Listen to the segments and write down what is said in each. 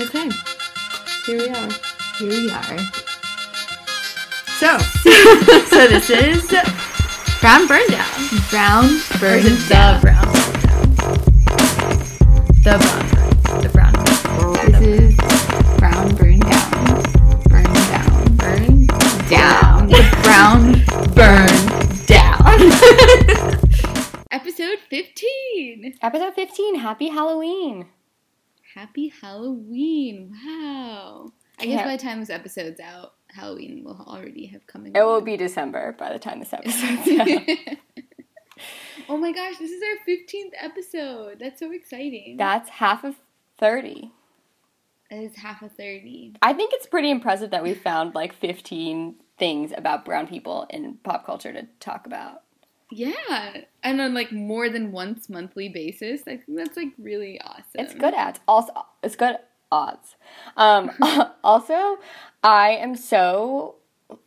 Okay. Here we are. Here we are. So, So this is brown burn down. brown burn down. the brown burn down? The brown burn. The brown burn. This is brown burn down. Burn down. burn Down. brown burn down. Episode 15. Episode 15. Happy Halloween. Happy Halloween. Wow. I guess Yeah. by the time this episode's out, Halloween will already have come and It will be December by the time this episode's out. oh my gosh, this is our 15th episode. That's so exciting. That's half of 30. It is half of 30. I think it's pretty impressive that we found like 15 things about brown people in pop culture to talk about. Yeah. And on like more than once monthly basis. I think that's like really awesome. It's good ads. Also, it's good odds. Um, also, I am so.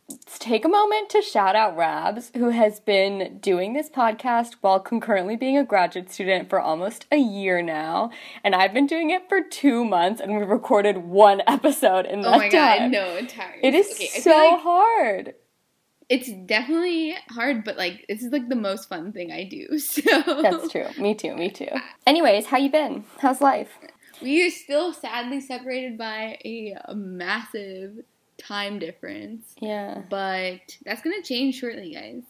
Let's take a moment to shout out Rabs, who has been doing this podcast while concurrently being a graduate student for almost a year now. And I've been doing it for two months, and we've recorded one episode in that Oh my god, time. no, it's hard. It is Okay, so like hard. It's definitely hard, but like this is like the most fun thing I do. So That's true. Me too. Me too. Anyways, how you been? How's life? We are still sadly separated by a, a massive time difference, Yeah. but that's gonna change shortly, guys.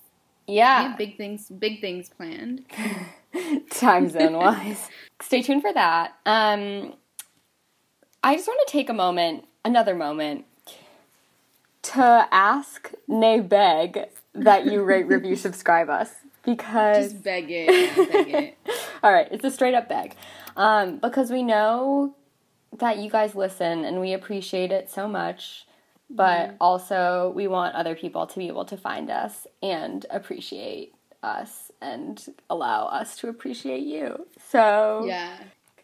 We Yeah. have big things, big things planned. time zone wise. Stay tuned for that. Um, I just want to take a moment, another moment, to ask, nay, beg that you rate, review, subscribe us because. Just beg it, beg it. All right, it's a straight up beg, um, because we know that you guys listen and we appreciate it so much. But also, we want other people to be able to find us and appreciate us and allow us to appreciate you. So, Yeah.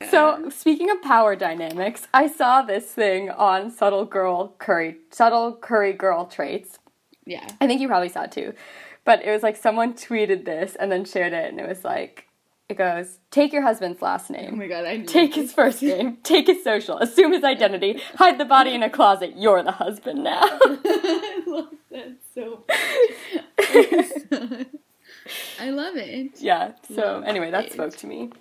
So speaking of power dynamics, I saw this thing on subtle girl curry, subtle curry girl traits. Yeah. I think you probably saw it too, but it was like someone tweeted this and then shared it, and it was like, it goes, take your husband's last Oh name. my god, I Take his first name, take his social, assume his identity, hide the body in a closet. You're the husband now. I love that so much. I love it. yeah, so Love anyway, that it. spoke to me.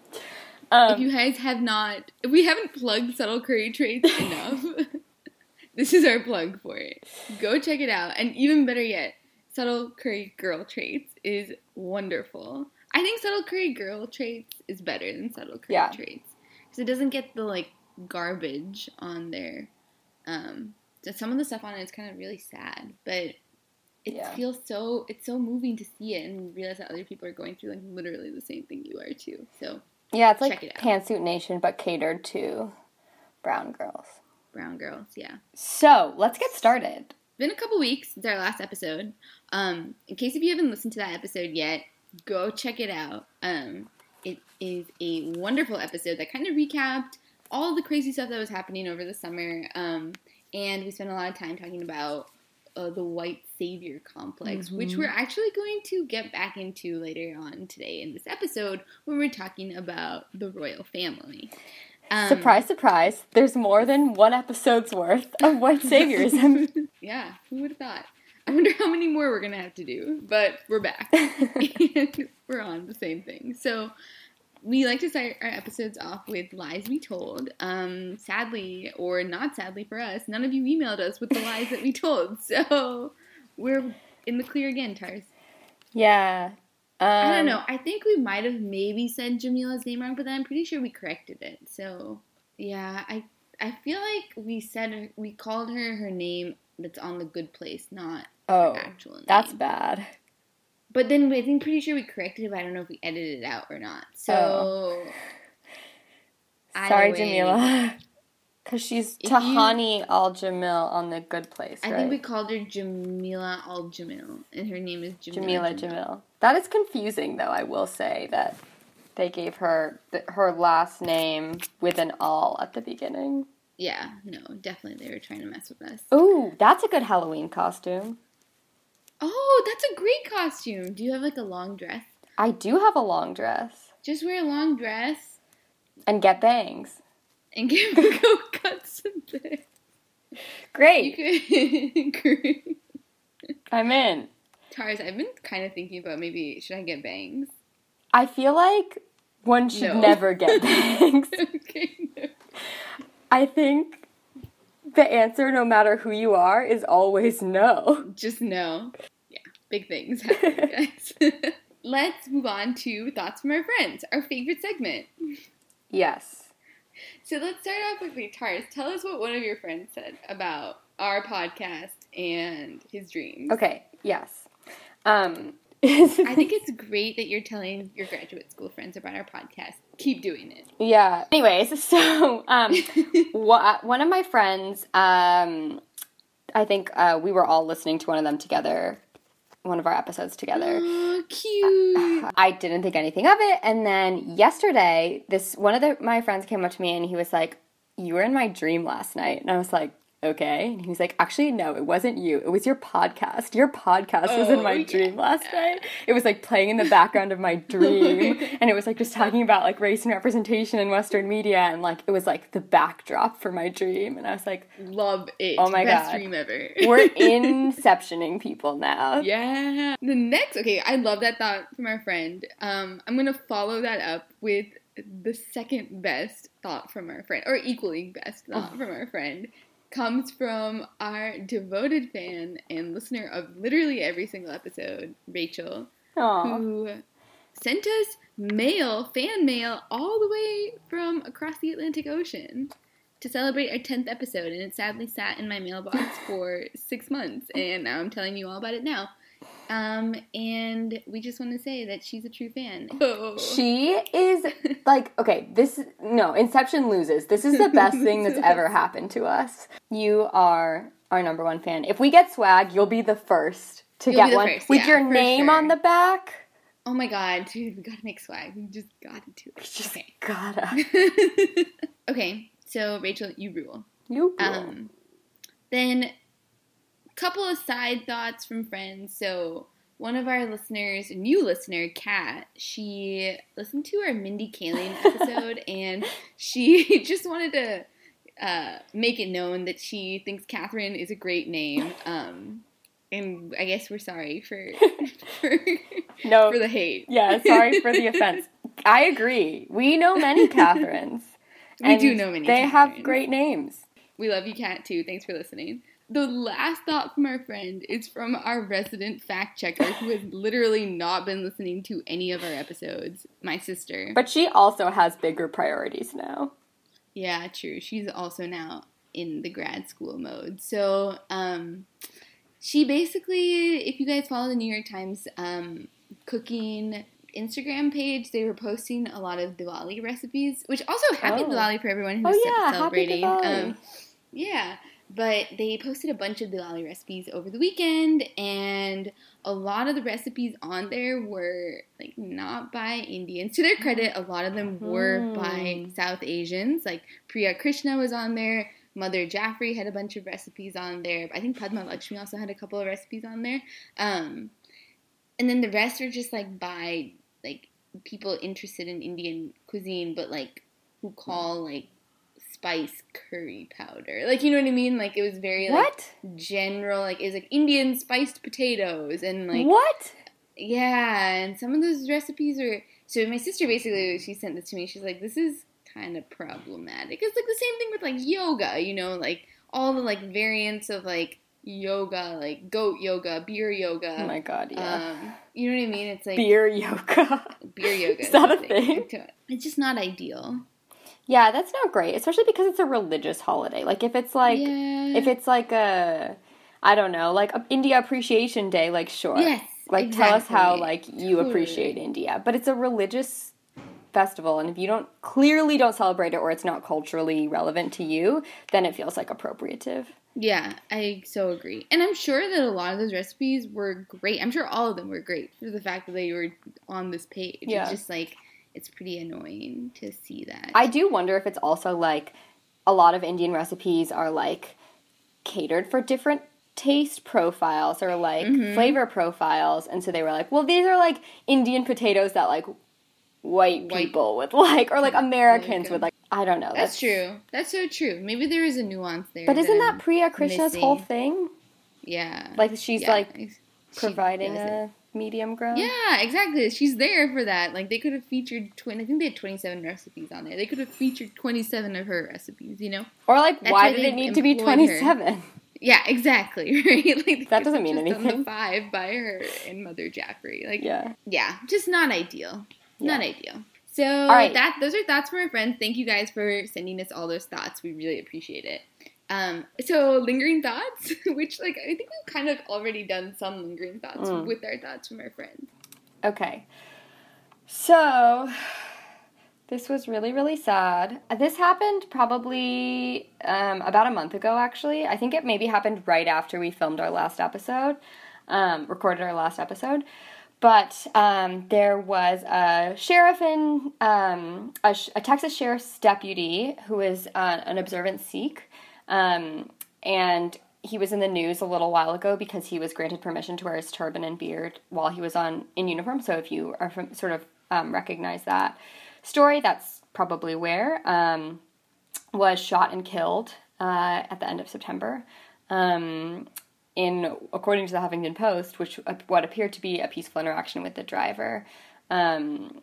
Um, if you guys have not, if we haven't plugged Subtle Curry Traits enough, this is our plug for it. Go check it out. And even better yet, Subtle Curry Girl Traits is wonderful. I think Subtle Curry Girl Traits is better than Subtle Curry Yeah. Traits. Because it doesn't get the, like, garbage on there. Um, so some of the stuff on it is kind of really sad, but it Yeah. feels so, it's so moving to see it and realize that other people are going through, like, literally the same thing you are, too. So, yeah, it's like it. Pantsuit Nation, but catered to brown girls. brown girls, yeah. So let's get started. been a couple weeks since our last episode. Um, in case if you haven't listened to that episode yet, go check it out. Um, it is a wonderful episode that kind of recapped all the crazy stuff that was happening over the summer. Um, and we spent a lot of time talking about uh, the white savior complex, which Mhm. we're actually going to get back into later on today in this episode when we're talking about the royal family. Um, surprise, surprise. There's more than one episode's worth of white saviorism. yeah, who would have thought? I wonder how many more we're gonna have to do, but we're back and we're on the same thing. So we like to start our episodes off with lies we told. Um, sadly, or not sadly for us, none of you emailed us with the lies that we told, so we're in the clear again, Tars. yeah. Um, I don't know. I think we might have maybe said Jameela's name wrong, but then I'm pretty sure we corrected it. So yeah, I I feel like we said we called her her name that's on the good place, not Oh, actual name. that's bad. But then I think pretty sure we corrected it. But I don't know if we edited it out or not. So Oh. Sorry, way, Jameela. Because she's you- Tahani Al Jamil on the good place, I right? think we called her Jameela Al Jamil, and her name is Jameela, Jameela Jamil. That is confusing, though. I will say that they gave her th- her last name with an all at the beginning. Yeah, no, definitely they were trying to mess with us. Ooh, that's a good Halloween costume. Oh, that's a great costume. Do you have like a long dress? I do have a long dress Just wear a long dress and get bangs. and get go cut some bangs. Great. You could. I'm in. Tars, I've been kind of thinking about maybe should I get bangs? I feel like one should No. never get bangs. okay. No. I think the answer, no matter who you are, is always no. Just no. Yeah, big things happen, guys. Let's move on to thoughts from our friends, our favorite segment. Yes. So let's start off with Tars. Tell us what one of your friends said about our podcast and his dreams. Okay. Yes. Um. I think it's great that you're telling your graduate school friends about our podcast. Keep doing it. Yeah. Anyways, so um, one of my friends, um, I think uh, we were all listening to one of them together, one of our episodes together. Oh, cute. I didn't think anything of it, and then yesterday, this one of the, my friends came up to me and he was like, "You were in my dream last night," and I was like. Okay. And he was like, actually, no, it wasn't you. It was your podcast. Your podcast was in Oh, my yeah. dream last night. It was like playing in the background of my dream. and it was like just talking about like race and representation in Western media. And like it was like the backdrop for my dream. And I was like, Love it. Oh my Best God. dream ever. we're inceptioning people now. Yeah. The next, okay, I love that thought from our friend. Um, I'm gonna follow that up with the second best thought from our friend, or equally best Oh. thought from our friend, comes from our devoted fan and listener of literally every single episode, Rachel, Aw. who sent us mail, fan mail, all the way from across the Atlantic Ocean to celebrate our 10th episode. And it sadly sat in my mailbox for six months. And now I'm telling you all about it now. Um, and we just want to say that she's a true fan. Oh. She is like okay. This no Inception loses. This is the best thing that's ever happened to us. You are our number one fan. If we get swag, you'll be the first to You'll get one first, with yeah, your name sure. on the back. oh my god, dude, we gotta make swag. We just gotta do it. Just Okay. gotta. okay, so Rachel, you rule. You. rule. Um, then, couple of side thoughts from friends. So, one of our listeners, new listener, Kat, she listened to our Mindy Kaling episode and she just wanted to uh, make it known that she thinks Catherine is a great name. Um, and I guess we're sorry for for, no. for the hate. yeah. Sorry for the offense. I agree. We know many Catherines. We do know many They have great names. We love you, Kat, too. Thanks for listening. The last thought from our friend is from our resident fact checker who has literally not been listening to any of our episodes, my sister. But she also has bigger priorities now. yeah, true. She's also now in the grad school mode. So, um, she basically, if you guys follow the New York Times um, cooking Instagram page, they were posting a lot of Diwali recipes, which also happy Oh. Diwali for everyone who's Oh, yeah, happy celebrating. Diwali. Um, yeah, but they posted a bunch of Diwali recipes over the weekend, and a lot of the recipes on there were like not by Indians. To their credit, a lot of them were by Hmm. South Asians. Like Priya Krishna was on there. Madhur Jaffrey had a bunch of recipes on there. I think Padma Lakshmi also had a couple of recipes on there. Um, and then the rest are just like by like people interested in Indian cuisine, but like who call like spice curry powder. Like you know what I mean? Like it was very like What? general. Like it was like Indian spiced potatoes and like what? yeah, and some of those recipes are. So my sister basically, she sent this to me. She's like, "This is kind of problematic." It's like the same thing with like yoga, you know, like all the like variants of like yoga, like goat yoga, beer yoga. Oh my god, yeah. Um, you know what I mean? It's like Beer yoga. beer yoga. Is that a thing. thing? It's just not ideal. Yeah, that's not great, especially because it's a religious holiday. Like if it's like yeah. if it's like a I don't know, like India Appreciation Day, like sure. yes, Like tell us how like you Totally. appreciate India. But it's a religious festival and if you don't clearly don't celebrate it or it's not culturally relevant to you, then it feels like appropriative. Yeah, I so agree. And I'm sure that a lot of those recipes were great. I'm sure all of them were great for the fact that they were on this page. Yeah. It's just like it's pretty annoying to see that. I do wonder if it's also like a lot of Indian recipes are like catered for different taste profiles or like Mhm. flavor profiles and so they were like, well these are like Indian potatoes that like white White- people would like or like Americans would like. I don't know. That's, true. That's so true. Maybe there is a nuance there. But isn't I'm that Priya Krishna's whole thing? Yeah. Like she's Yeah, like providing a medium ground. Yeah, exactly. She's there for that. Like they could have featured twenty. I think they had twenty-seven recipes on there. They could have featured twenty-seven of her recipes. You know? Or like, That's why did it need to be twenty seven? Yeah, exactly. Right? Like That doesn't mean anything. The five by her and Madhur Jaffrey. Like Yeah. yeah, just not ideal. Not ideal. So right. that those are thoughts from our friends. Thank you guys for sending us all those thoughts. We really appreciate it. Um, so lingering thoughts, which like I think we've kind of already done some lingering thoughts Mm. with our thoughts from our friends. Okay. So this was really really sad. This happened probably um, about a month ago. Actually, I think it maybe happened right after we filmed our last episode, um, recorded our last episode. But um, there was a sheriff in um, a, a Texas sheriff's deputy who was uh, an observant Sikh, um, and he was in the news a little while ago because he was granted permission to wear his turban and beard while he was on in uniform. So if you are from, sort of um, recognize that story, that's probably where um, was shot and killed uh, at the end of September. Um, in according to the Huffington Post, which uh, what appeared to be a peaceful interaction with the driver, um,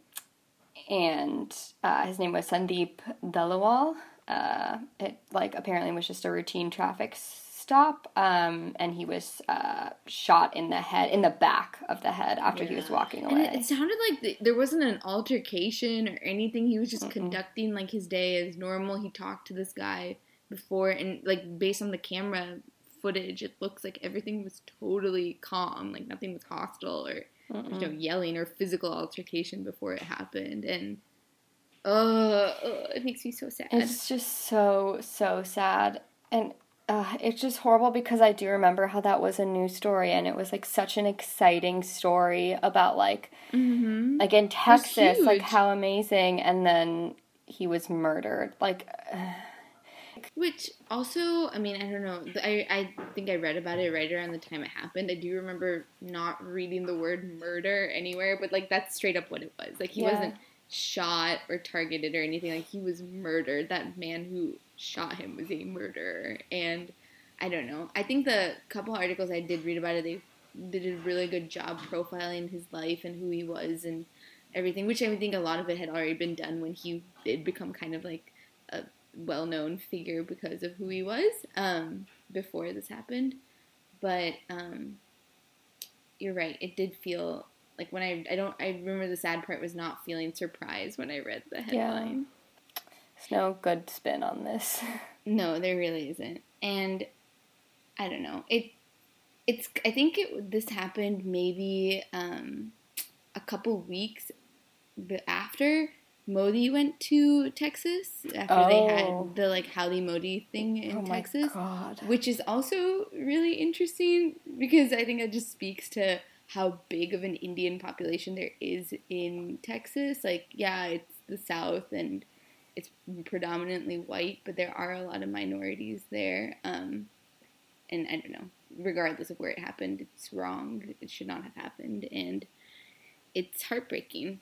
and uh, his name was Sandeep Dhaliwal. Uh, it like apparently was just a routine traffic stop, um, and he was uh, shot in the head, in the back of the head after he was walking away. it, it sounded like th there wasn't an altercation or anything. He was just Mm-mm. conducting like his day as normal. He talked to this guy before, and like based on the camera footage, it looks like everything was totally calm. Like nothing was hostile or Mm-mm. no yelling or physical altercation before it happened. And uh, it makes me so sad. It's just so so sad, and uh, it's just horrible because I do remember how that was a news story, and it was like such an exciting story about like mm-hmm. like in Texas, like how amazing, and then he was murdered. Like, Which also, I mean, I don't know. I, I think I read about it right around the time it happened. I do remember not reading the word murder anywhere, but like that's straight up what it was. Like he Yeah. wasn't shot or targeted or anything. Like he was murdered. That man who shot him was a murderer. And I don't know. I think the couple articles I did read about it, they did a really good job profiling his life and who he was and everything, which I think a lot of it had already been done when he did become kind of like a well known figure because of who he was um, before this happened. But um, you're right, it did feel like when I I don't I remember the sad part was not feeling surprised when I read the headline. Yeah. there's no good spin on this. No, there really isn't. And I don't know. It it's I think it this happened maybe um a couple weeks after Modi went to Texas after they Oh. had the like Howdy Modi thing in oh my Texas, god. which is also really interesting because I think it just speaks to how big of an Indian population there is in Texas. Like, yeah, it's the South and it's predominantly white, but there are a lot of minorities there. Um, and I don't know, regardless of where it happened, it's wrong. It should not have happened. And it's heartbreaking.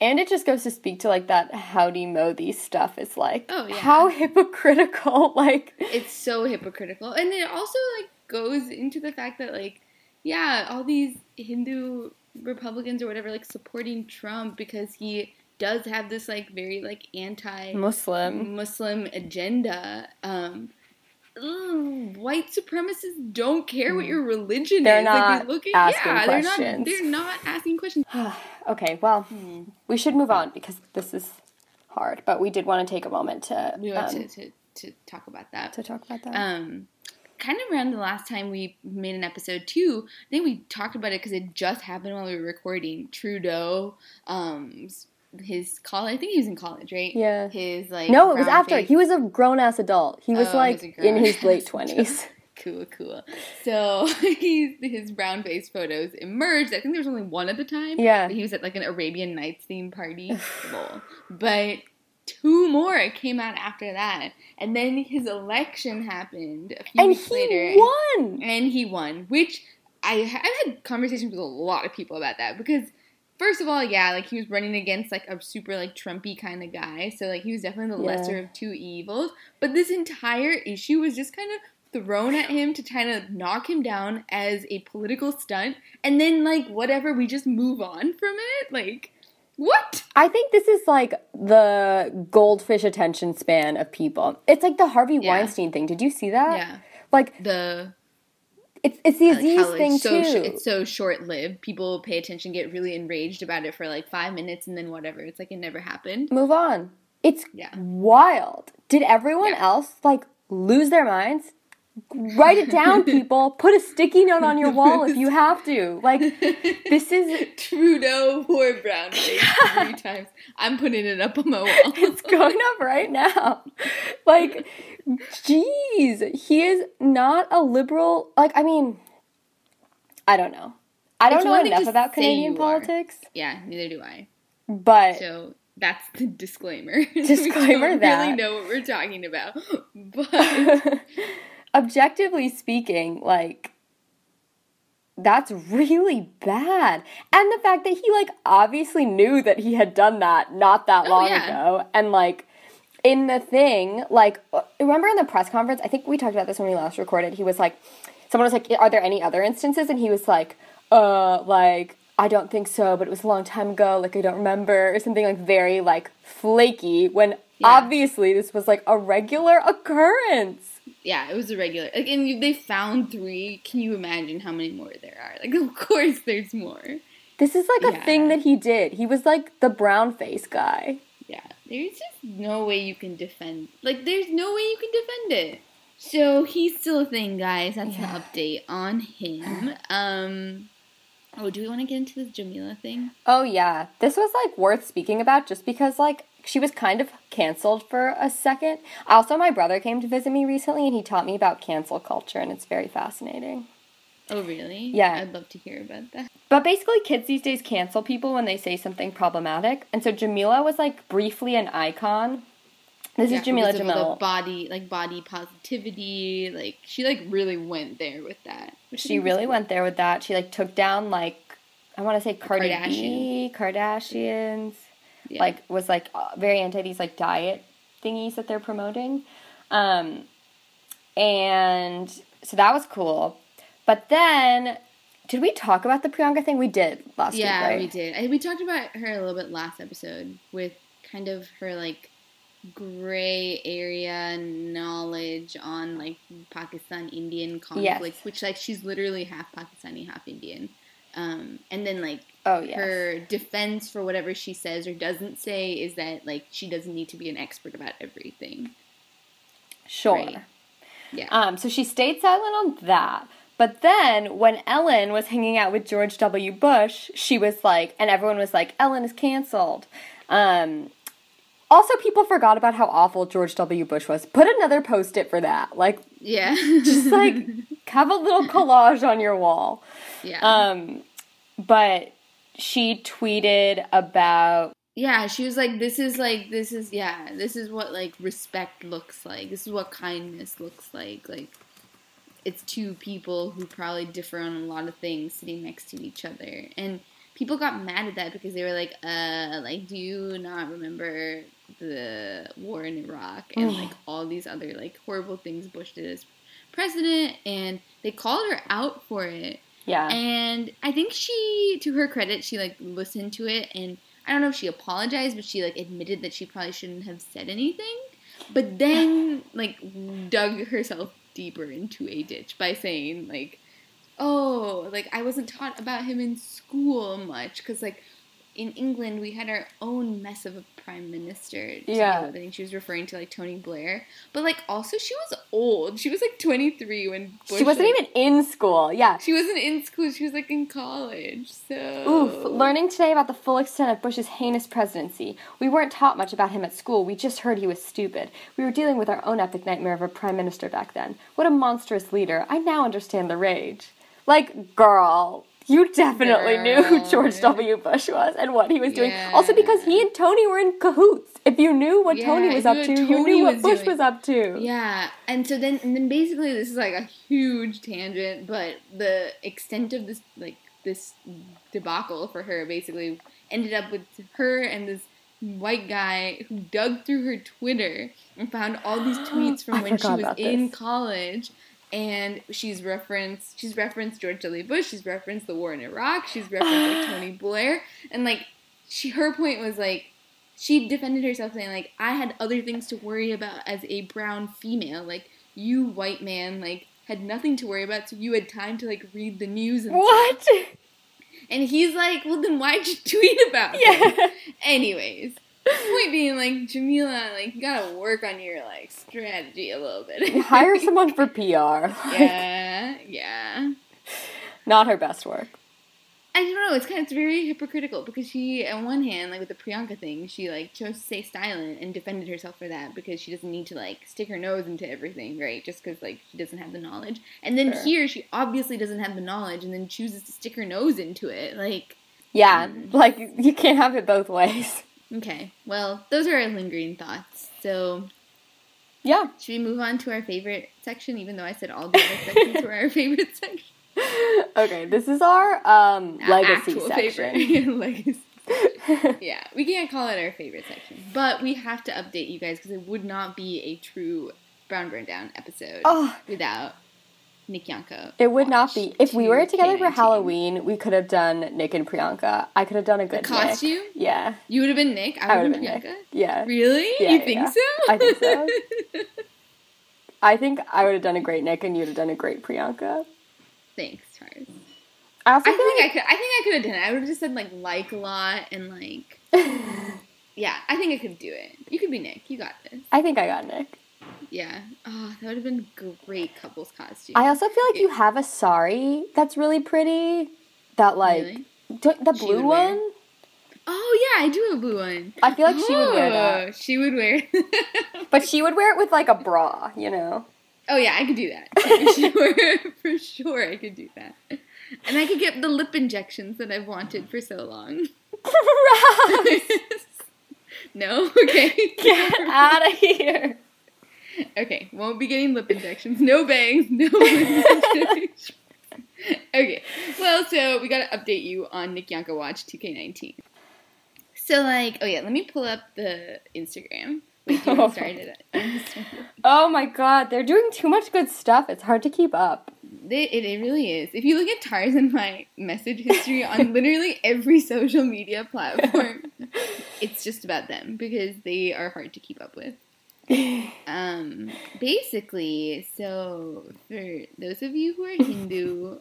And it just goes to speak to like that howdy Modi stuff is like Oh, yeah. how hypocritical like it's so hypocritical and it also like goes into the fact that like yeah all these hindu republicans or whatever like supporting trump because he does have this like very like anti Muslim. muslim agenda um ugh, white supremacists don't care what your religion Mm. They're is not like, they look at, asking yeah they're questions. not they're not asking questions okay, well, we should move on because this is hard, but we did want to take a moment to we um, to, to, to talk about that to talk about that. um, kind of around the last time we made an episode too. I think we talked about it because it just happened while we were recording. Trudeau, um, his college. I think he was in college, right? Yeah. His like no, it was after. face- He was a grown ass adult. He was Oh, he like was in his late twenties. Cool, cool. So he's, his brown face photos emerged. I think there was only one at the time. Yeah. He was at like an Arabian Nights theme party. But two more came out after that. And then his election happened a few and weeks he won. and he won which I, i've had conversations with a lot of people about that because first of all, yeah, like he was running against like a super like Trumpy kind of guy, so like he was definitely the Yeah. lesser of two evils. But this entire issue was just kind of thrown at him to kind of knock him down as a political stunt, and then like whatever, we just move on from it. Like what? I think this is like the goldfish attention span of people. It's like the Harvey Yeah. Weinstein thing. Did you see that? Yeah, Like the it's it's the like Aziz how thing it's so too. it's so short lived. People pay attention, get really enraged about it for like five minutes, and then whatever. It's like it never happened. Move on. It's Yeah. wild. Did everyone Yeah. else like lose their minds? Write it down, people. Put a sticky note on your wall if you have to. Like this is Trudeau or brown face three times. I'm putting it up on my wall. it's going up right now. Like, jeez, he is not a liberal. Like, I mean, I don't know. I don't It's know enough about Canadian you are. politics, yeah, neither do I. but So that's the disclaimer. Disclaimer we don't that. really know what we're talking about, but objectively speaking, like. That's really bad. And the fact that he like obviously knew that he had done that not that Oh, long yeah. ago and like in the thing, like uh, remember in the press conference, I think we talked about this when we last recorded. He was like someone was like, "Are there any other instances?" and he was like, "Uh, like I don't think so, but it was a long time ago, like I don't remember." Or something like very like flaky when Yeah. obviously this was like a regular occurrence. Yeah, it was a regular. Like, and you- they found three. Can you imagine how many more there are? Like, of course, there's more. This is like a Yeah. thing that he did. He was like the brown face guy. Yeah, there's just no way you can defend. Like, there's no way you can defend it. So he's still a thing, guys. That's Yeah. an update on him. Um. Oh, do we want to get into this Jameela thing? Oh yeah, this was like worth speaking about just because like she was kind of canceled for a second. Also, my brother came to visit me recently and he taught me about cancel culture and it's very fascinating. Oh, really? Yeah. I'd love to hear about that. But basically, kids these days cancel people when they say something problematic, and so Jameela was like briefly an icon. This Yeah, is Jameela because of all Jamil. The body, like body positivity, like she like really went there with that. She really cool. went there with that. She like took down like I want to say Cardi B, Kardashians. Yeah. like was like uh, very anti these like diet thingies that they're promoting um and so that was cool but then did we talk about the priyanka thing we did last yeah, week right we did. I, we talked about her a little bit last episode with kind of her like gray area knowledge on like Pakistan Indian conflict, Yes. which like she's literally half Pakistani, half Indian. Um, and then like oh yeah her defense for whatever she says or doesn't say is that like she doesn't need to be an expert about everything. sure right. Yeah. um so she stayed silent on that but then when ellen was hanging out with george w bush she was like and everyone was like ellen is canceled um also people forgot about how awful george w bush was put another post-it for that like yeah. just like have a little collage on your wall. yeah. Um, but she tweeted about Yeah, she was like, "This is like, this is yeah, this is what like respect looks like. This is what kindness looks like. Like, it's two people who probably differ on a lot of things sitting next to each other, and people got mad at that because they were like, uh, like, do you not remember the war in Iraq and like all these other like horrible things Bush did as president, and they called her out for it." yeah. And I think she, to her credit, she like listened to it, and I don't know if she apologized, but she like admitted that she probably shouldn't have said anything. But then like dug herself deeper into a ditch by saying like, "Oh, like I wasn't taught about him in school much because like." In England, we had our own mess of a prime minister. Yeah. with. I think she was referring to like Tony Blair, but like also she was old. She was like twenty three when Bush, she wasn't like, even in school. Yeah. she wasn't in school. She was like in college. So Oof, learning today about the full extent of Bush's heinous presidency. We weren't taught much about him at school. We just heard he was stupid. We were dealing with our own epic nightmare of a prime minister back then. What a monstrous leader. I now understand the rage. Like, girl, you definitely knew who George. W. Bush was and what he was doing. Yeah. Also, because he and Tony were in cahoots. If you knew what Yeah, Tony was up to, what you knew what Bush doing. was up to. yeah, and so then and then basically this is like a huge tangent, but the extent of this like this debacle for her. Basically, ended up with her and this white guy who dug through her Twitter and found all these tweets from when she was in college. And she's referenced she's referenced George W. Bush, she's referenced the war in Iraq, she's referenced like Tony Blair, and like she her point was like she defended herself saying like I had other things to worry about as a brown female, like you white man like had nothing to worry about, so you had time to like read the news and What? and he's like, well then why'd you tweet about it? Yeah. Anyways, point being like Jameela, like you gotta work on your like strategy a little bit. Hire someone for PR. Yeah, yeah. Not her best work. I don't know. It's kind of it's very hypocritical because she, on one hand, like with the Priyanka thing, she like chose to stay silent and defended herself for that because she doesn't need to like stick her nose into everything, right? Just because like she doesn't have the knowledge. And then Sure. here, she obviously doesn't have the knowledge, and then chooses to stick her nose into it. Like, Yeah, Mm. like you can't have it both ways. Okay, well, those are our lingering thoughts. So Yeah. should we move on to our favorite section? Even though I said all the other sections were our favorite section. Okay, this is our um legacy Actual section. legacy. yeah, we can't call it our favorite section, but we have to update you guys because it would not be a true Brown Burn Down episode oh, without Nickyanka. it would not be. If we were together for 2K19. Halloween, we could have done Nick and Priyanka. I could have done a The good Nick. costume? Yeah, You would have been Nick. I I would have been been Bianca. yeah. Really? Yeah, you think yeah. so? I think so. I think I would have done a great Nick, and you would have done a great Priyanka. Thanks, Tars. I also I think I could. I think I could have done it. I would have just said like like a lot and like yeah. I think I could do it. You could be Nick. You got this. I think I got Nick. Yeah. Oh, that would have been great couples costume. I also feel like you have a sari that's really pretty. That like Really? the blue would wear. one. Oh yeah, I do have a blue one. I feel like she would wear that, Oh, She would wear. but she would wear it with like a bra, you know. oh yeah, I could do that for sure. for sure, I could do that, and I could get the lip injections that I've wanted for so long. No, okay, Get out of here. Okay. Won't be getting lip injections. No bangs. No lip injections. okay. Well, so we gotta update you on Nickyanka Watch 2K19. So like, oh yeah, let me pull up the Instagram. Wait, do you want to start it? Oh my god, they're doing too much good stuff. It's hard to keep up. It, it, it really is. If you look at Tars and my message history on literally every social media platform, it's just about them because they are hard to keep up with. Um, basically, so for those of you who are Hindu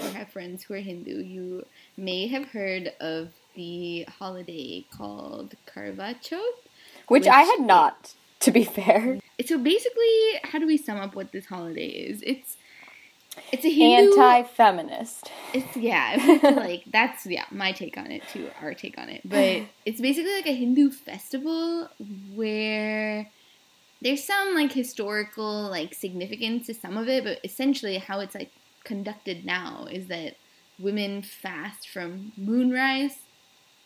or have friends who are Hindu, you may have heard of the holiday called Karva Chauth. Which I had not, to be fair. So basically, how do we sum up what this holiday is? It's it's a Hindu Anti feminist. It's yeah, like that's yeah my take on it too, our take on it. But it's basically like a Hindu festival where there's some like historical like significance to some of it, but essentially how it's like conducted now is that women fast from moonrise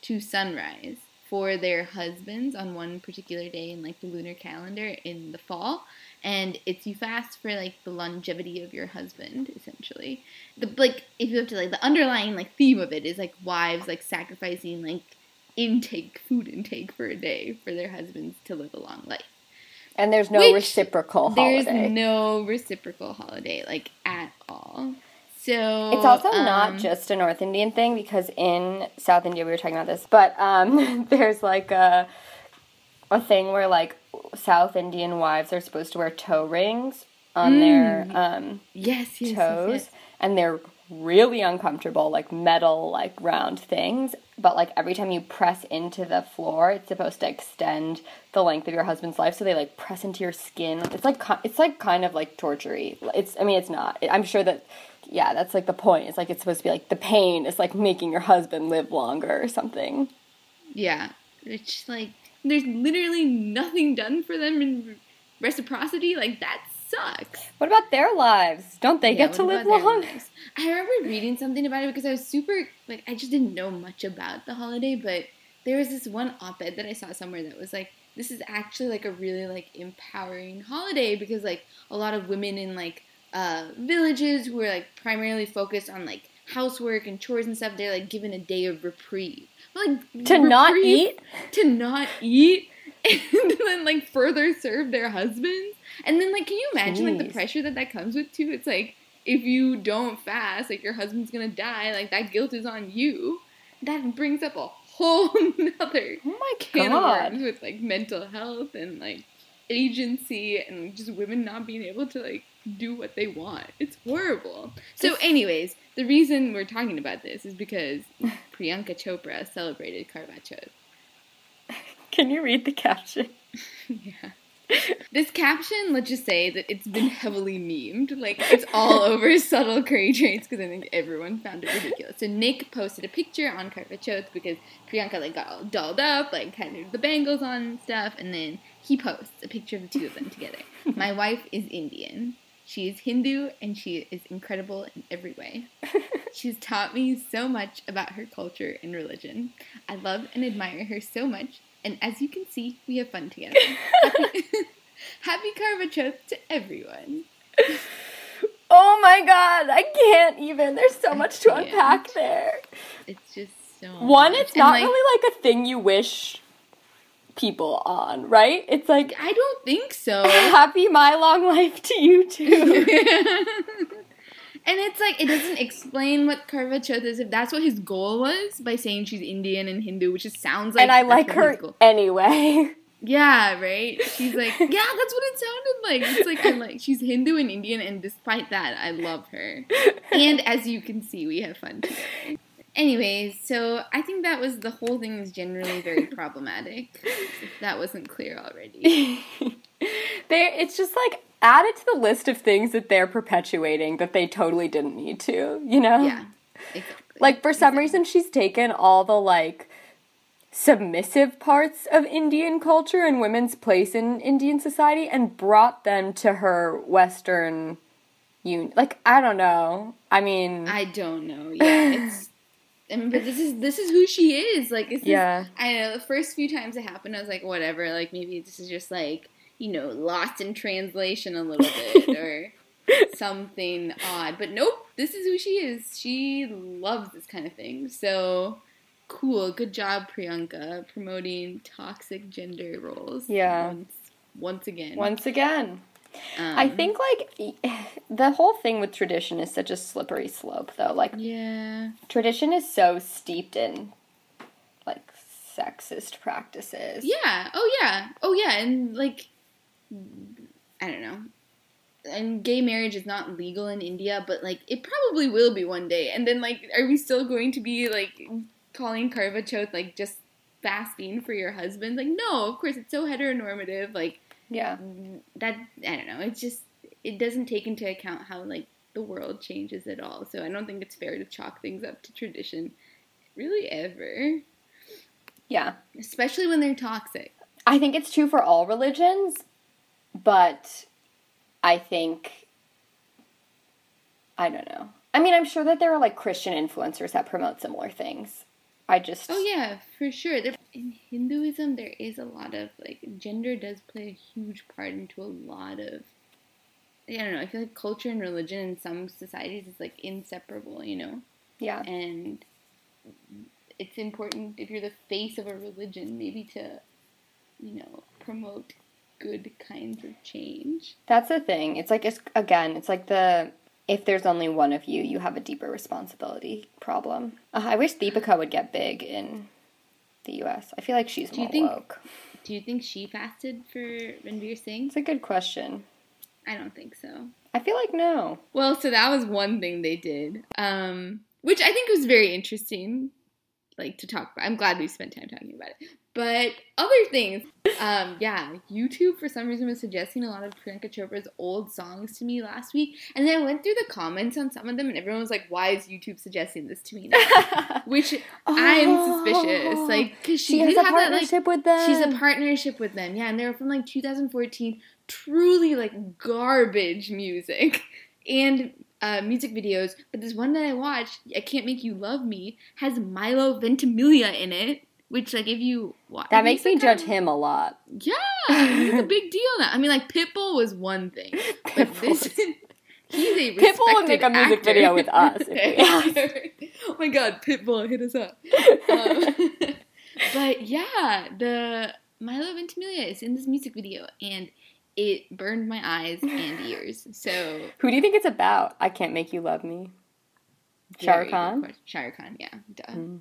to sunrise for their husbands on one particular day in like the lunar calendar in the fall. And it's you fast for like the longevity of your husband essentially. The like if you have to like the underlying like theme of it is like wives like sacrificing like intake food intake for a day for their husbands to live a long life And there's no Which reciprocal there's no reciprocal holiday like at all so It's also not um, just a North Indian thing because in South India we were talking about this, but um, there's like a a thing where like South Indian wives are supposed to wear toe rings on their um, yes, yes, yes, toes, yes. and they're really uncomfortable, like metal, like round things. But like every time you press into the floor, it's supposed to extend the length of your husband's life. So they like press into your skin. It's like it's like kind of like tortury. It's I mean it's not. I'm sure that yeah, that's like the point. It's like it's supposed to be like the pain is like making your husband live longer or something. Yeah, it's like there's literally nothing done for them in reciprocity. Like that sucks. What about their lives? Don't they Yeah, get to live long? lives? I remember reading something about it because I was super like I just didn't know much about the holiday, but there was this one op-ed that I saw somewhere that was like this is actually like a really like empowering holiday because like a lot of women in like uh, villages who are like primarily focused on like housework and chores and stuff, they're like given a day of reprieve. But, like To not eat? to not eat, and then like further serve their husbands, and then like, can you imagine like the pressure that that comes with too? It's like if you don't fast, like your husband's gonna die. Like that guilt is on you. That brings up a whole nother Oh my can god. of worms with like mental health and like agency and just women not being able to like do what they want. It's horrible. So, anyways, the reason we're talking about this is because Priyanka Chopra celebrated Karva Chauth. Can you read the caption? yeah. This caption, let's just say that it's been heavily memed. Like, it's all over subtle curry traits because I think everyone found it ridiculous. So, Nick posted a picture on Karva Chauth because Priyanka, like, got all dolled up, like, had the bangles on and stuff, and then he posts a picture of the two of them together. My wife is Indian. She is Hindu, and she is incredible in every way. She's taught me so much about her culture and religion. I love and admire her so much, and as you can see, we have fun together. Happy, Happy to everyone. Oh my god, I can't even. There's so much to can't. unpack there. It's just so One, much. it's And, not like, really like a thing you wish people on, right? It's like I don't think so. happy my long life to you too. And it's like it doesn't explain what Karva Chauth is if that's what his goal was by saying she's Indian and Hindu, which just sounds like and I like her anyway. Yeah, right. She's like, yeah, that's what it sounded like. It's like I like she's Hindu and Indian, and despite that, I love her. And as you can see, we have fun together. Anyways, so I think that was the whole thing is generally very problematic. If that wasn't clear already. there it's just like add it to the list of things that they're perpetuating that they totally didn't need to, you know? Yeah, exactly. Like for some reason she's taken all the like submissive parts of Indian culture and women's place in Indian society and brought them to her western un like I don't know. I mean I don't know. Yeah, it's. I mean, but this is this is who she is. Like, this Yeah. Is, I know the first few times it happened, I was like, whatever. Like, maybe this is just like you know lost in translation a little bit or something odd. But nope, this is who she is. She loves this kind of thing. So cool. Good job, Priyanka, promoting toxic gender roles. Yeah. Once, once again. once again. Um, I think like the whole thing with tradition is such a slippery slope though. Like Yeah. tradition is so steeped in like sexist practices. Yeah. Oh yeah. Oh yeah. And like, I don't know. And gay marriage is not legal in India, but like it probably will be one day. And then like, are we still going to be like calling Karva Chauth like just fasting for your husband? Like, no. Of course, it's so heteronormative. Like Yeah. that. I don't know. It's just it doesn't take into account how like the world changes at all. So I don't think it's fair to chalk things up to tradition, really ever. Yeah. Especially when they're toxic. I think it's true for all religions, but I think I don't know. I mean, I'm sure that there are like Christian influencers that promote similar things. I just Oh yeah, for sure. There, in Hinduism, there is a lot of like gender does play a huge part into a lot of. I don't know. I feel like culture and religion in some societies is like inseparable, you know, yeah. and it's important if you're the face of a religion, maybe to, you know, promote good kinds of change. That's the thing. It's like it's again, it's like the if there's only one of you, you have a deeper responsibility problem. Uh, I wish Deepika would get big in the U.S. I feel like she's Do you more think- woke. Do you think she fasted for Ranveer Singh? It's a good question. I don't think so. I feel like no. Well, so that was one thing they did, um, which I think was very interesting, like to talk about. I'm glad we spent time talking about it. But other things, um, yeah, YouTube for some reason was suggesting a lot of Priyanka Chopra's old songs to me last week, and then I went through the comments on some of them, and everyone was like, "Why is YouTube suggesting this to me?" Now? Which I'm suspicious, like because she, she has a have that like partnership with them. She's a partnership with them, yeah, and they were from like 2014. Truly like garbage music and uh, music videos. But this one that I watched, I Can't Make You Love Me, has Milo Ventimiglia in it, which like if you watch, that makes me judge like, him a lot. Yeah, he's a big deal now. I mean, like Pitbull was one thing, but this Pitbull he a Pitbull would make a music actor. video with us if we asked. oh my god, Pitbull, hit us up. Um, but yeah, the Milo Ventimiglia is in this music video, and it burned my eyes and ears. So Who do you think it's about? I can't make you love me. Shah Khan? Shah Khan, yeah, duh. Mm.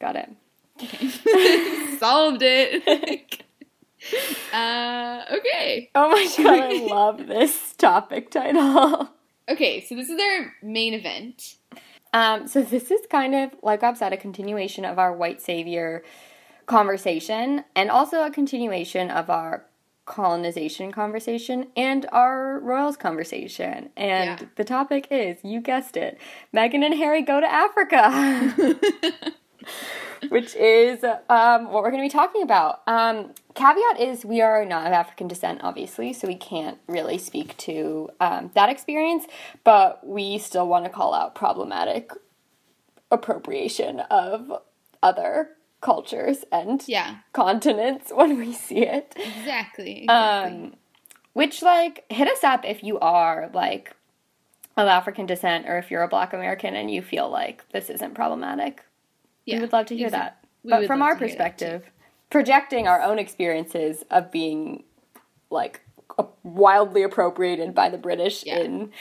Got it. Okay. Solved it. uh, okay. Oh my god, I love this topic title. Okay, so this is our main event. Um, so this is kind of, like I've said, a continuation of our white savior conversation, and also a continuation of our colonization conversation and our royals conversation. And Yeah. the topic is, you guessed it, Meghan and Harry go to Africa. which is um, what we're going to be talking about. Um, caveat is we are not of African descent, obviously, so we can't really speak to um, that experience, but we still want to call out problematic appropriation of other cultures and yeah, continents when we see it. exactly. exactly. Um, which, like, hit us up if you are, like, of African descent or if you're a black American and you feel like this isn't problematic. yeah, we would love to hear exact- that. we But from our to hear that, too. perspective, projecting our own experiences of being like wildly appropriated by the British Yeah. in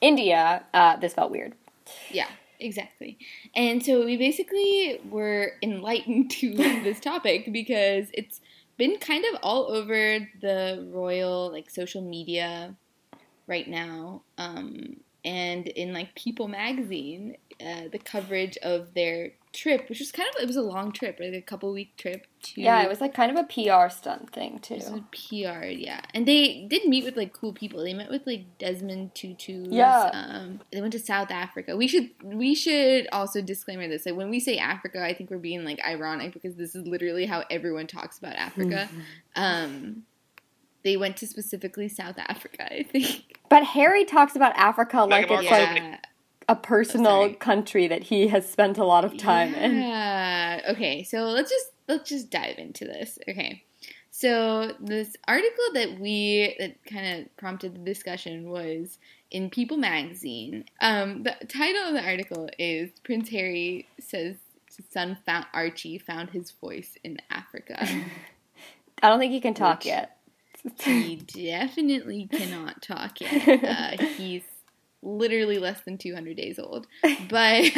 India, uh, this felt weird. Yeah, exactly. And so we basically were enlightened to this topic because it's been kind of all over the royal like social media right now. Um, and in like People magazine, uh, the coverage of their trip, which was kind of it was a long trip, like a couple week trip to Yeah, it was like kind of a PR stunt thing too. It was a PR, yeah. And they did meet with like cool people. They met with like Desmond Tutu. Yeah. Um, they went to South Africa. We should we should also disclaimer this. Like when we say Africa, I think we're being like ironic because this is literally how everyone talks about Africa. um, they went to specifically South Africa, I think. But Harry talks about Africa like Meghan it's Markle. like Yeah. A personal sorry. country that he has spent a lot of time in. Okay, so let's just let's just dive into this. Okay. So this article that we that kind of prompted the discussion was in People magazine. Um, the title of the article is Prince Harry says his son found Archie found his voice in Africa. I don't think he can talk Which- yet. he definitely cannot talk yet. Uh, he's literally less than 200 days old. But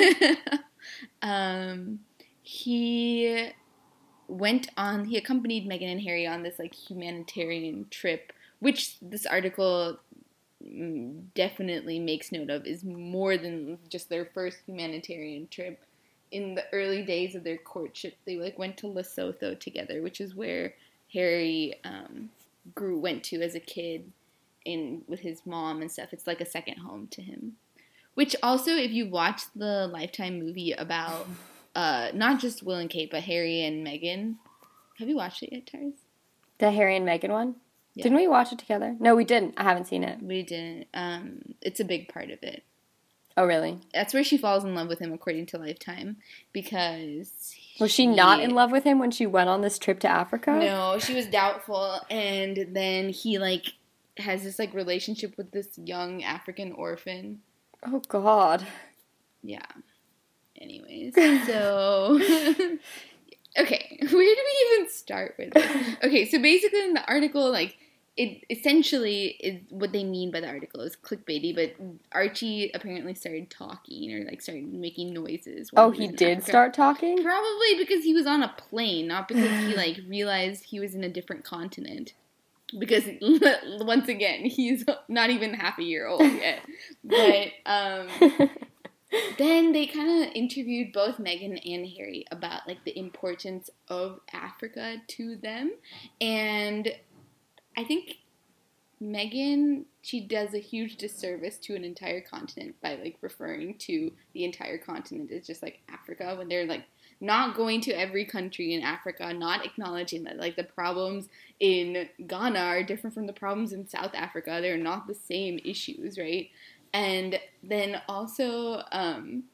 um, he went on, he accompanied Meghan and Harry on this like humanitarian trip, which this article mm, definitely makes note of is more than just their first humanitarian trip. In the early days of their courtship, they like went to Lesotho together, which is where Harry um, grew went to as a kid in with his mom and stuff. It's like a second home to him. Which also, if you watch the Lifetime movie about uh, not just Will and Kate, but Harry and Meghan, have you watched it yet, Tars? The Harry and Meghan one? Yeah. Didn't we watch it together? No, we didn't. I haven't seen it. We didn't. Um, it's a big part of it. Oh, really? That's where she falls in love with him, according to Lifetime, because Was she not in love with him when she went on this trip to Africa? No, she was doubtful, and then he like has this like relationship with this young African orphan. Oh, God. Yeah. Anyways, so okay, where do we even start with this? Okay, so basically in the article, like it essentially is what they mean by the article is clickbaity, but Archie apparently started talking or like started making noises. Oh, was he did Africa. start talking? Probably because he was on a plane, not because he like realized he was in a different continent. Because once again, he's not even half a year old yet. But um, then they kind of interviewed both Meghan and Harry about like the importance of Africa to them, and I think Meghan, she does a huge disservice to an entire continent by like referring to the entire continent as just like Africa when they're like not going to every country in Africa, not acknowledging that like the problems in Ghana are different from the problems in South Africa. They're not the same issues, right? And then also um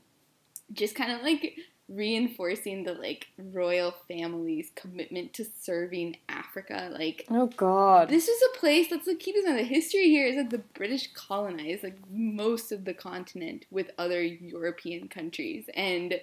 just kind of like reinforcing the like royal family's commitment to serving Africa. Like, oh god, this is a place. Let's like, keep this on the history here. Is that the British colonized like most of the continent with other European countries, and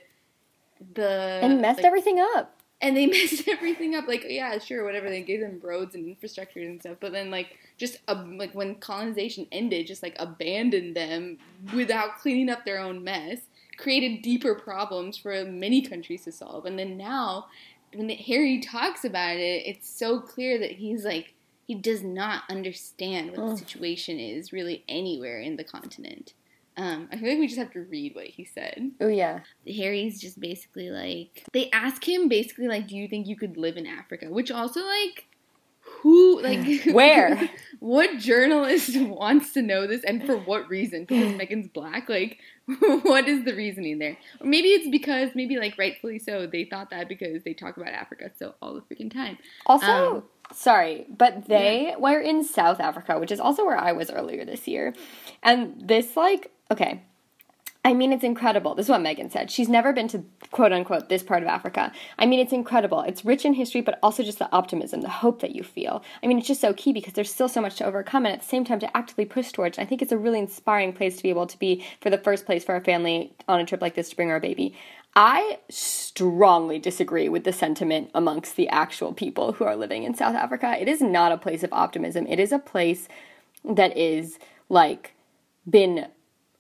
the and messed like, everything up. And they messed everything up. Like, yeah, sure, whatever. They gave them roads and infrastructure and stuff, but then like just like when colonization ended, just like abandoned them without cleaning up their own mess created deeper problems for many countries to solve. And then now, when Harry talks about it, it's so clear that he's like, he does not understand what the situation is really anywhere in the continent. Um, I feel like we just have to read what he said. Oh yeah. Harry's just basically like they ask him basically like, do you think you could live in Africa? Which also like who like where what journalist wants to know this and for what reason because meghan's black like what is the reasoning there or maybe it's because maybe like rightfully so they thought that because they talk about africa so all the freaking time also um, sorry but they yeah. were in south africa which is also where i was earlier this year and this like okay I mean, it's incredible. This is what Meghan said. She's never been to quote unquote this part of Africa. I mean, it's incredible. It's rich in history, but also just the optimism, the hope that you feel. I mean, it's just so key because there's still so much to overcome and at the same time to actively push towards. I think it's a really inspiring place to be able to be for the first place for our family on a trip like this to bring our baby. I strongly disagree with the sentiment amongst the actual people who are living in South Africa. It is not a place of optimism. It is a place that is like been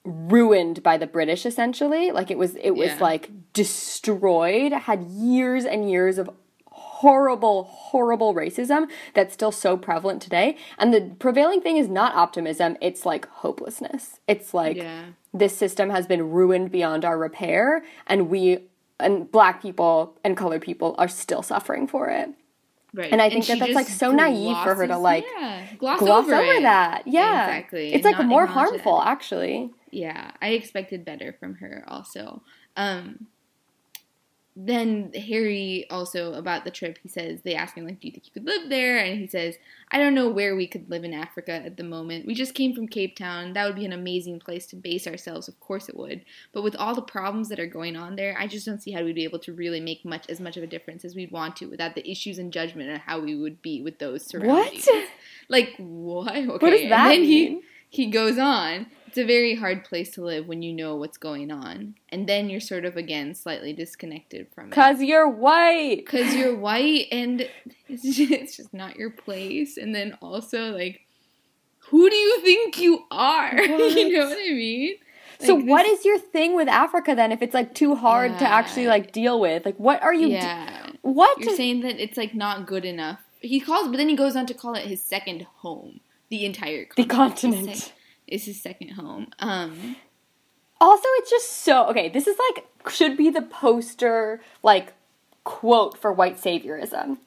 ruined by the British essentially. Like it was it was yeah. like destroyed, had years and years of horrible horrible racism that's still so prevalent today. And the prevailing thing is not optimism, it's like hopelessness. It's like yeah. this system has been ruined beyond our repair and we and black people and colored people are still suffering for it. Right. And I think and that that's like so naive for her to like yeah, gloss, gloss over, over that. Yeah. Exactly. It's like more harmful it. actually yeah, I expected better from her also. Um, then Harry also about the trip, he says they ask him like, "Do you think you could live there?" And he says, "I don't know where we could live in Africa at the moment. We just came from Cape Town. That would be an amazing place to base ourselves. Of course it would. But with all the problems that are going on there, I just don't see how we'd be able to really make much as much of a difference as we'd want to without the issues and judgment and how we would be with those surroundings. What? Like what? Okay. What does that mean? He, he goes on it's a very hard place to live when you know what's going on. And then you're sort of again slightly disconnected from it. Cause you're white. Cause you're white and it's just, it's just not your place. And then also like who do you think you are? you know what I mean? Like so what this, is your thing with Africa then if it's like too hard yeah. to actually like deal with? Like what are you Yeah. D- what You're saying that it's like not good enough. He calls but then he goes on to call it his second home. The entire continent. The continent is his second home. Um, also, it's just so okay. This is like should be the poster like quote for white saviorism.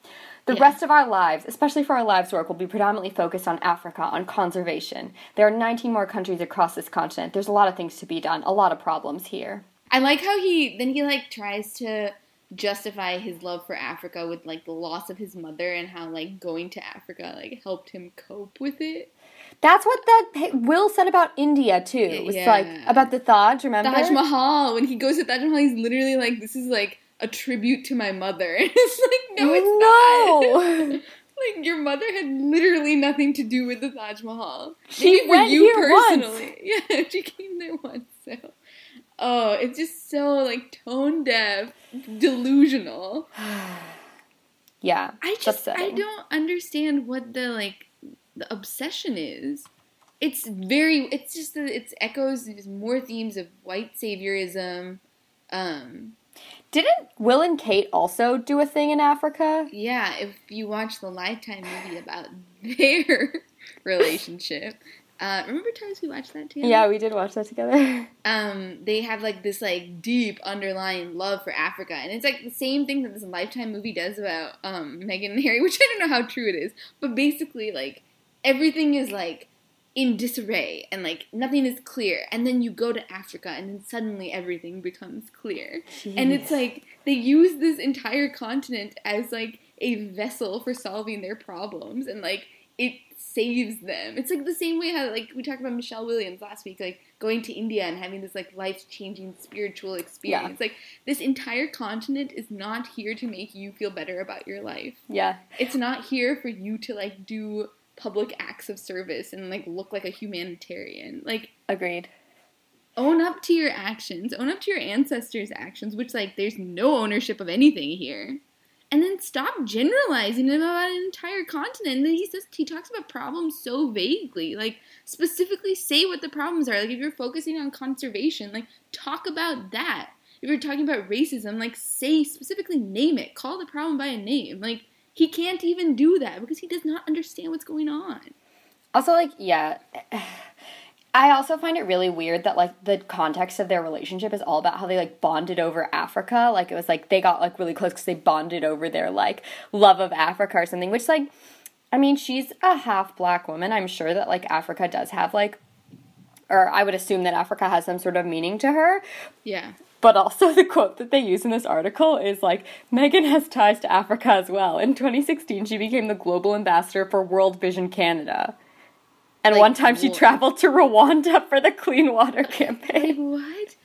The yeah. rest of our lives, especially for our lives work, will be predominantly focused on Africa, on conservation. There are 19 more countries across this continent. There's a lot of things to be done, a lot of problems here. I like how he then he like tries to justify his love for Africa with like the loss of his mother and how like going to Africa like helped him cope with it. That's what that Will said about India too. It was yeah. like about the Taj. Remember Taj Mahal when he goes to Taj Mahal, he's literally like, "This is like a tribute to my mother." it's like, no, it's no. not. like your mother had literally nothing to do with the Taj Mahal. She Maybe went you here personally. Once. Yeah, she came there once. So, oh, it's just so like tone deaf, delusional. yeah, I just I don't understand what the like the obsession is. It's very. It's just it's echoes more themes of white saviorism. Um, Didn't Will and Kate also do a thing in Africa? Yeah, if you watch the Lifetime movie about their relationship. Uh, remember times we watched that together? Yeah, we did watch that together. Um, they have like this like deep underlying love for Africa, and it's like the same thing that this Lifetime movie does about um, Meghan and Harry, which I don't know how true it is, but basically like everything is like in disarray and like nothing is clear and then you go to africa and then suddenly everything becomes clear Jeez. and it's like they use this entire continent as like a vessel for solving their problems and like it saves them. It's like the same way how like we talked about Michelle Williams last week, like going to India and having this like life changing spiritual experience. Yeah. Like this entire continent is not here to make you feel better about your life. Yeah. It's not here for you to like do public acts of service and like look like a humanitarian. Like agreed. Own up to your actions. Own up to your ancestors' actions, which like there's no ownership of anything here and then stop generalizing about an entire continent. And then he says he talks about problems so vaguely. Like specifically say what the problems are. Like if you're focusing on conservation, like talk about that. If you're talking about racism, like say specifically name it. Call the problem by a name. Like he can't even do that because he does not understand what's going on. Also like yeah I also find it really weird that like the context of their relationship is all about how they like bonded over Africa. Like it was like they got like really close because they bonded over their like love of Africa or something. Which like, I mean, she's a half black woman. I'm sure that like Africa does have like, or I would assume that Africa has some sort of meaning to her. Yeah. But also, the quote that they use in this article is like, Meghan has ties to Africa as well. In 2016, she became the global ambassador for World Vision Canada. And like, one time she traveled to Rwanda for the clean water campaign. what?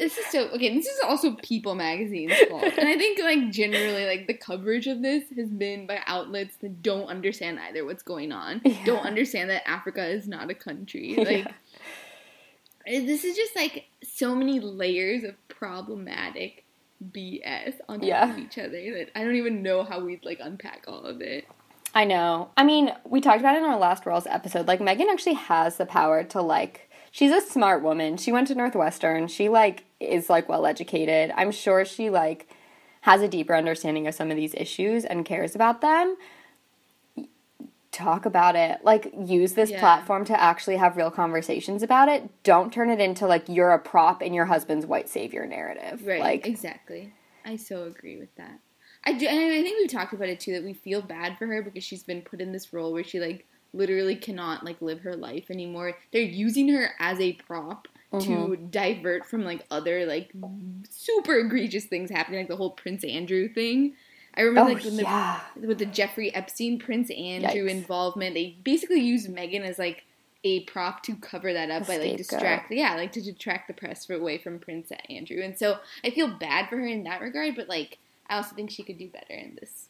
This is so okay. This is also People Magazine's fault, and I think like generally like the coverage of this has been by outlets that don't understand either what's going on, yeah. don't understand that Africa is not a country. Like yeah. Uh, this is just like so many layers of problematic BS on top yeah. of each other that I don't even know how we'd like unpack all of it. I know. I mean, we talked about it in our last Royals episode. Like, Meghan actually has the power to, like, she's a smart woman. She went to Northwestern. She, like, is, like, well educated. I'm sure she, like, has a deeper understanding of some of these issues and cares about them. Talk about it. Like, use this yeah. platform to actually have real conversations about it. Don't turn it into, like, you're a prop in your husband's white savior narrative. Right. Like, exactly. I so agree with that. I do, and I think we've talked about it too that we feel bad for her because she's been put in this role where she like literally cannot like live her life anymore. They're using her as a prop mm-hmm. to divert from like other like super egregious things happening, like the whole Prince Andrew thing. I remember oh, like when yeah. the, with the Jeffrey Epstein Prince Andrew Yikes. involvement, they basically used Meghan as like a prop to cover that up by like distract yeah like to detract the press away from Prince Andrew, and so I feel bad for her in that regard, but like I also think she could do better in this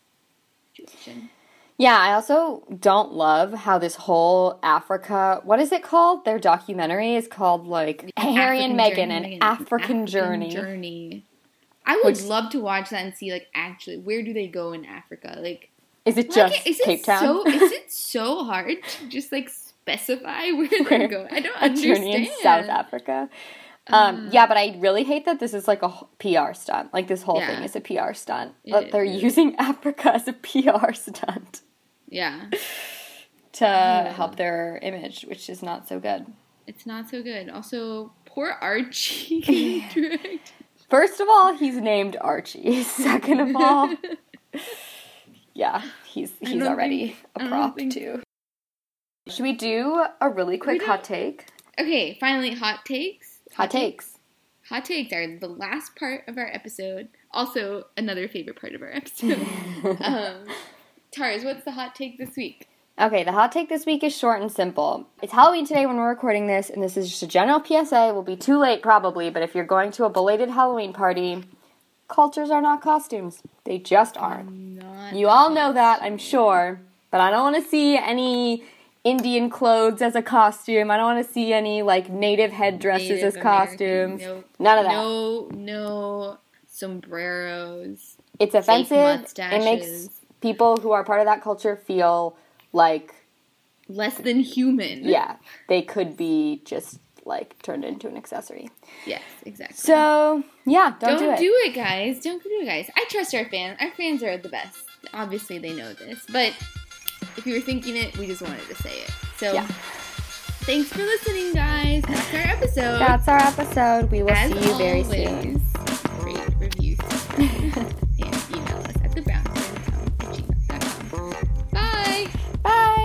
situation. Yeah, I also don't love how this whole Africa, what is it called? Their documentary is called like Harry and Meghan, an African, African journey. journey. I would Which, love to watch that and see like actually where do they go in Africa? Like is it just like, is Cape it Town? So, is it so hard to just like specify where, where they're going? I don't a understand. Journey in South Africa. Um, yeah, but I really hate that this is like a PR stunt. Like this whole yeah. thing is a PR stunt. But they're using Africa as a PR stunt. Yeah. to yeah. help their image, which is not so good. It's not so good. Also, poor Archie. First of all, he's named Archie. Second of all, yeah, he's he's already think, a prop think... too. Should we do a really quick hot take? Okay, finally, hot takes. Hot takes. Hot takes are the last part of our episode. Also, another favorite part of our episode. um, Tars, what's the hot take this week? Okay, the hot take this week is short and simple. It's Halloween today when we're recording this, and this is just a general PSA. It will be too late probably, but if you're going to a belated Halloween party, cultures are not costumes. They just aren't. You all know that, I'm sure, but I don't want to see any Indian clothes as a costume. I don't want to see any like native headdresses native as American, costumes. No, None of that. No, no sombreros. It's offensive. It makes people who are part of that culture feel like less than human. Yeah, they could be just like turned into an accessory. Yes, exactly. So yeah, don't, don't do it. do it, guys. Don't do it, guys. I trust our fans. Our fans are the best. Obviously, they know this, but if you were thinking it, we just wanted to say it. So, yeah. thanks for listening, guys. That's our episode. That's our episode. We will As see you very soon. Bye.